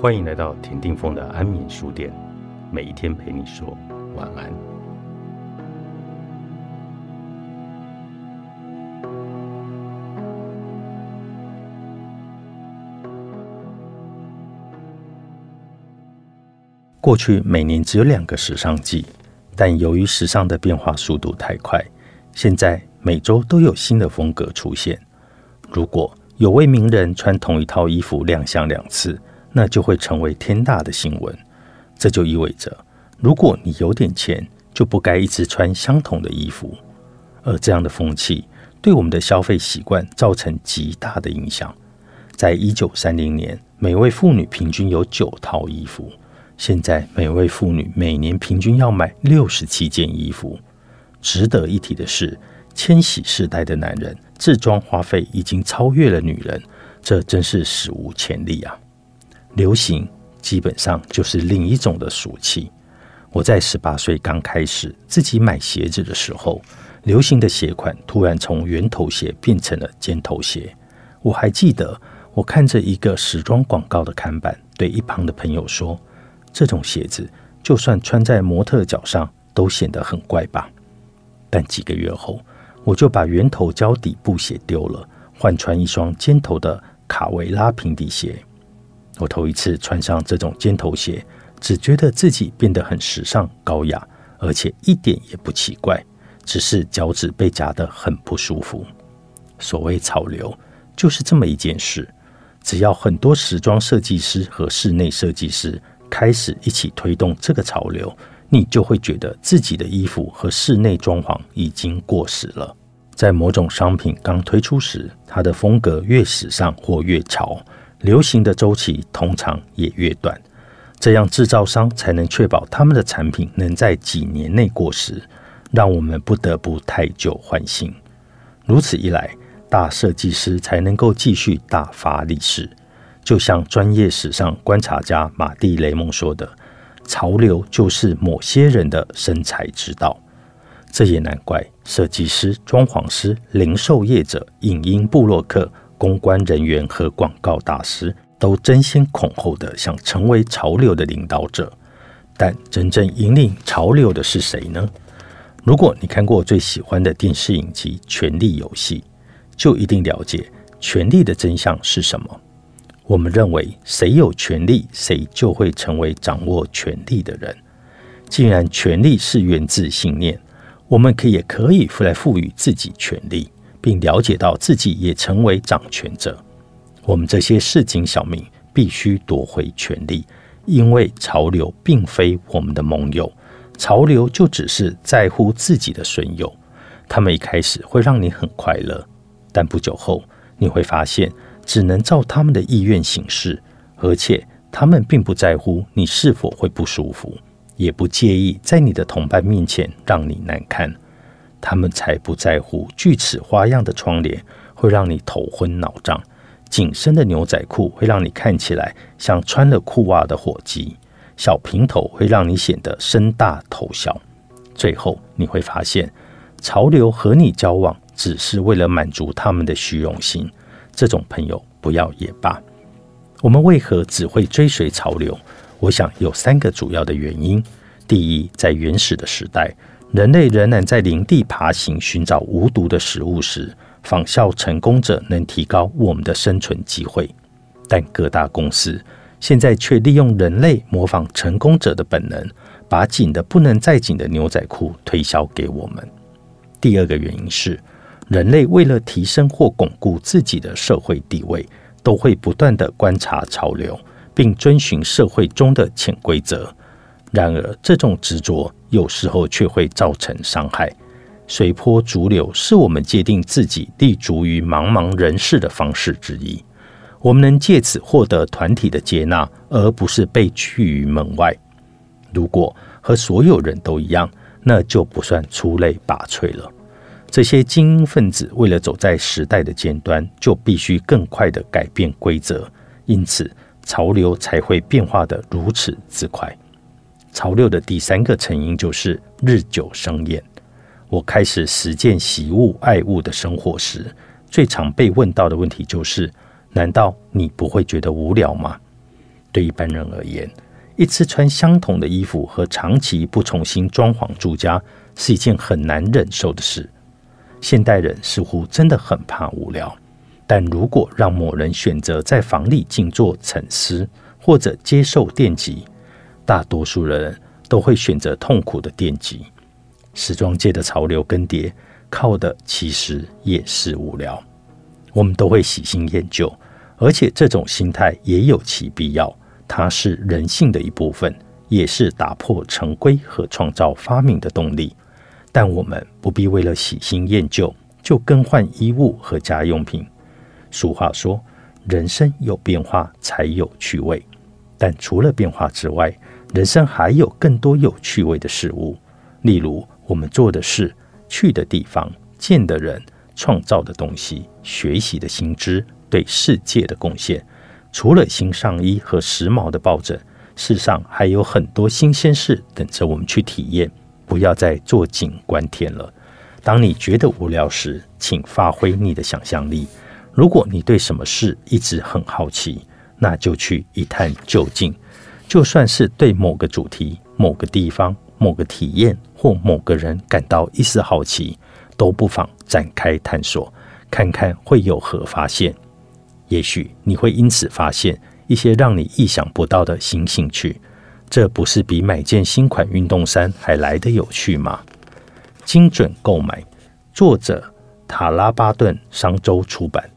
欢迎来到田定峰的安眠书店，每一天陪你说晚安。过去每年只有两个时尚季，但由于时尚的变化速度太快，现在每周都有新的风格出现。如果有位名人穿同一套衣服亮相两次，那就会成为天大的新闻。这就意味着，如果你有点钱，就不该一直穿相同的衣服。而这样的风气对我们的消费习惯造成极大的影响。在一九三零年，每位妇女平均有九套衣服，现在每位妇女每年平均要买六十七件衣服。值得一提的是，千禧世代的男人。自装花费已经超越了女人，这真是史无前例啊！流行基本上就是另一种的俗气。我在十八岁刚开始自己买鞋子的时候，流行的鞋款突然从圆头鞋变成了尖头鞋。我还记得，我看着一个时装广告的看板，对一旁的朋友说：“这种鞋子就算穿在模特脚上，都显得很怪吧？”但几个月后，我就把圆头胶底布鞋丢了，换穿一双尖头的卡维拉平底鞋。我头一次穿上这种尖头鞋，只觉得自己变得很时尚高雅，而且一点也不奇怪，只是脚趾被夹得很不舒服。所谓潮流，就是这么一件事。只要很多时装设计师和室内设计师开始一起推动这个潮流。你就会觉得自己的衣服和室内装潢已经过时了。在某种商品刚推出时，它的风格越时尚或越潮，流行的周期通常也越短。这样制造商才能确保他们的产品能在几年内过时，让我们不得不太旧换新。如此一来，大设计师才能够继续大发利市。就像专业史上观察家马蒂·雷蒙说的。潮流就是某些人的生财之道，这也难怪设计师、装潢师、零售业者、影音部落客、公关人员和广告大师都争先恐后的想成为潮流的领导者。但真正引领潮流的是谁呢？如果你看过最喜欢的电视影集《权力游戏》，就一定了解权力的真相是什么。我们认为，谁有权利，谁就会成为掌握权力的人。既然权力是源自信念，我们可也可以来赋予自己权力，并了解到自己也成为掌权者。我们这些市井小民必须夺回权力，因为潮流并非我们的盟友，潮流就只是在乎自己的损友。他们一开始会让你很快乐，但不久后你会发现。只能照他们的意愿行事，而且他们并不在乎你是否会不舒服，也不介意在你的同伴面前让你难堪。他们才不在乎锯齿花样的窗帘会让你头昏脑胀，紧身的牛仔裤会让你看起来像穿了裤袜的火鸡，小平头会让你显得身大头小。最后你会发现，潮流和你交往只是为了满足他们的虚荣心。这种朋友不要也罢。我们为何只会追随潮流？我想有三个主要的原因。第一，在原始的时代，人类仍然在林地爬行，寻找无毒的食物时，仿效成功者能提高我们的生存机会。但各大公司现在却利用人类模仿成功者的本能，把紧的不能再紧的牛仔裤推销给我们。第二个原因是。人类为了提升或巩固自己的社会地位，都会不断的观察潮流，并遵循社会中的潜规则。然而，这种执着有时候却会造成伤害。随波逐流是我们界定自己立足于茫茫人世的方式之一。我们能借此获得团体的接纳，而不是被拒于门外。如果和所有人都一样，那就不算出类拔萃了。这些精英分子为了走在时代的尖端，就必须更快地改变规则，因此潮流才会变化得如此之快。潮流的第三个成因就是日久生厌。我开始实践习物爱物的生活时，最常被问到的问题就是：难道你不会觉得无聊吗？对一般人而言，一次穿相同的衣服和长期不重新装潢住家是一件很难忍受的事。现代人似乎真的很怕无聊，但如果让某人选择在房里静坐沉思，或者接受电击，大多数人都会选择痛苦的电击。时装界的潮流更迭，靠的其实也是无聊。我们都会喜新厌旧，而且这种心态也有其必要。它是人性的一部分，也是打破成规和创造发明的动力。但我们不必为了喜新厌旧就更换衣物和家用品。俗话说：“人生有变化才有趣味。”但除了变化之外，人生还有更多有趣味的事物，例如我们做的事、去的地方、见的人、创造的东西、学习的新知、对世界的贡献。除了新上衣和时髦的抱枕，世上还有很多新鲜事等着我们去体验。不要再坐井观天了。当你觉得无聊时，请发挥你的想象力。如果你对什么事一直很好奇，那就去一探究竟。就算是对某个主题、某个地方、某个体验或某个人感到一丝好奇，都不妨展开探索，看看会有何发现。也许你会因此发现一些让你意想不到的新兴趣，这不是比买件新款运动衫还来得有趣吗？精准购买，作者塔拉巴顿商周出版。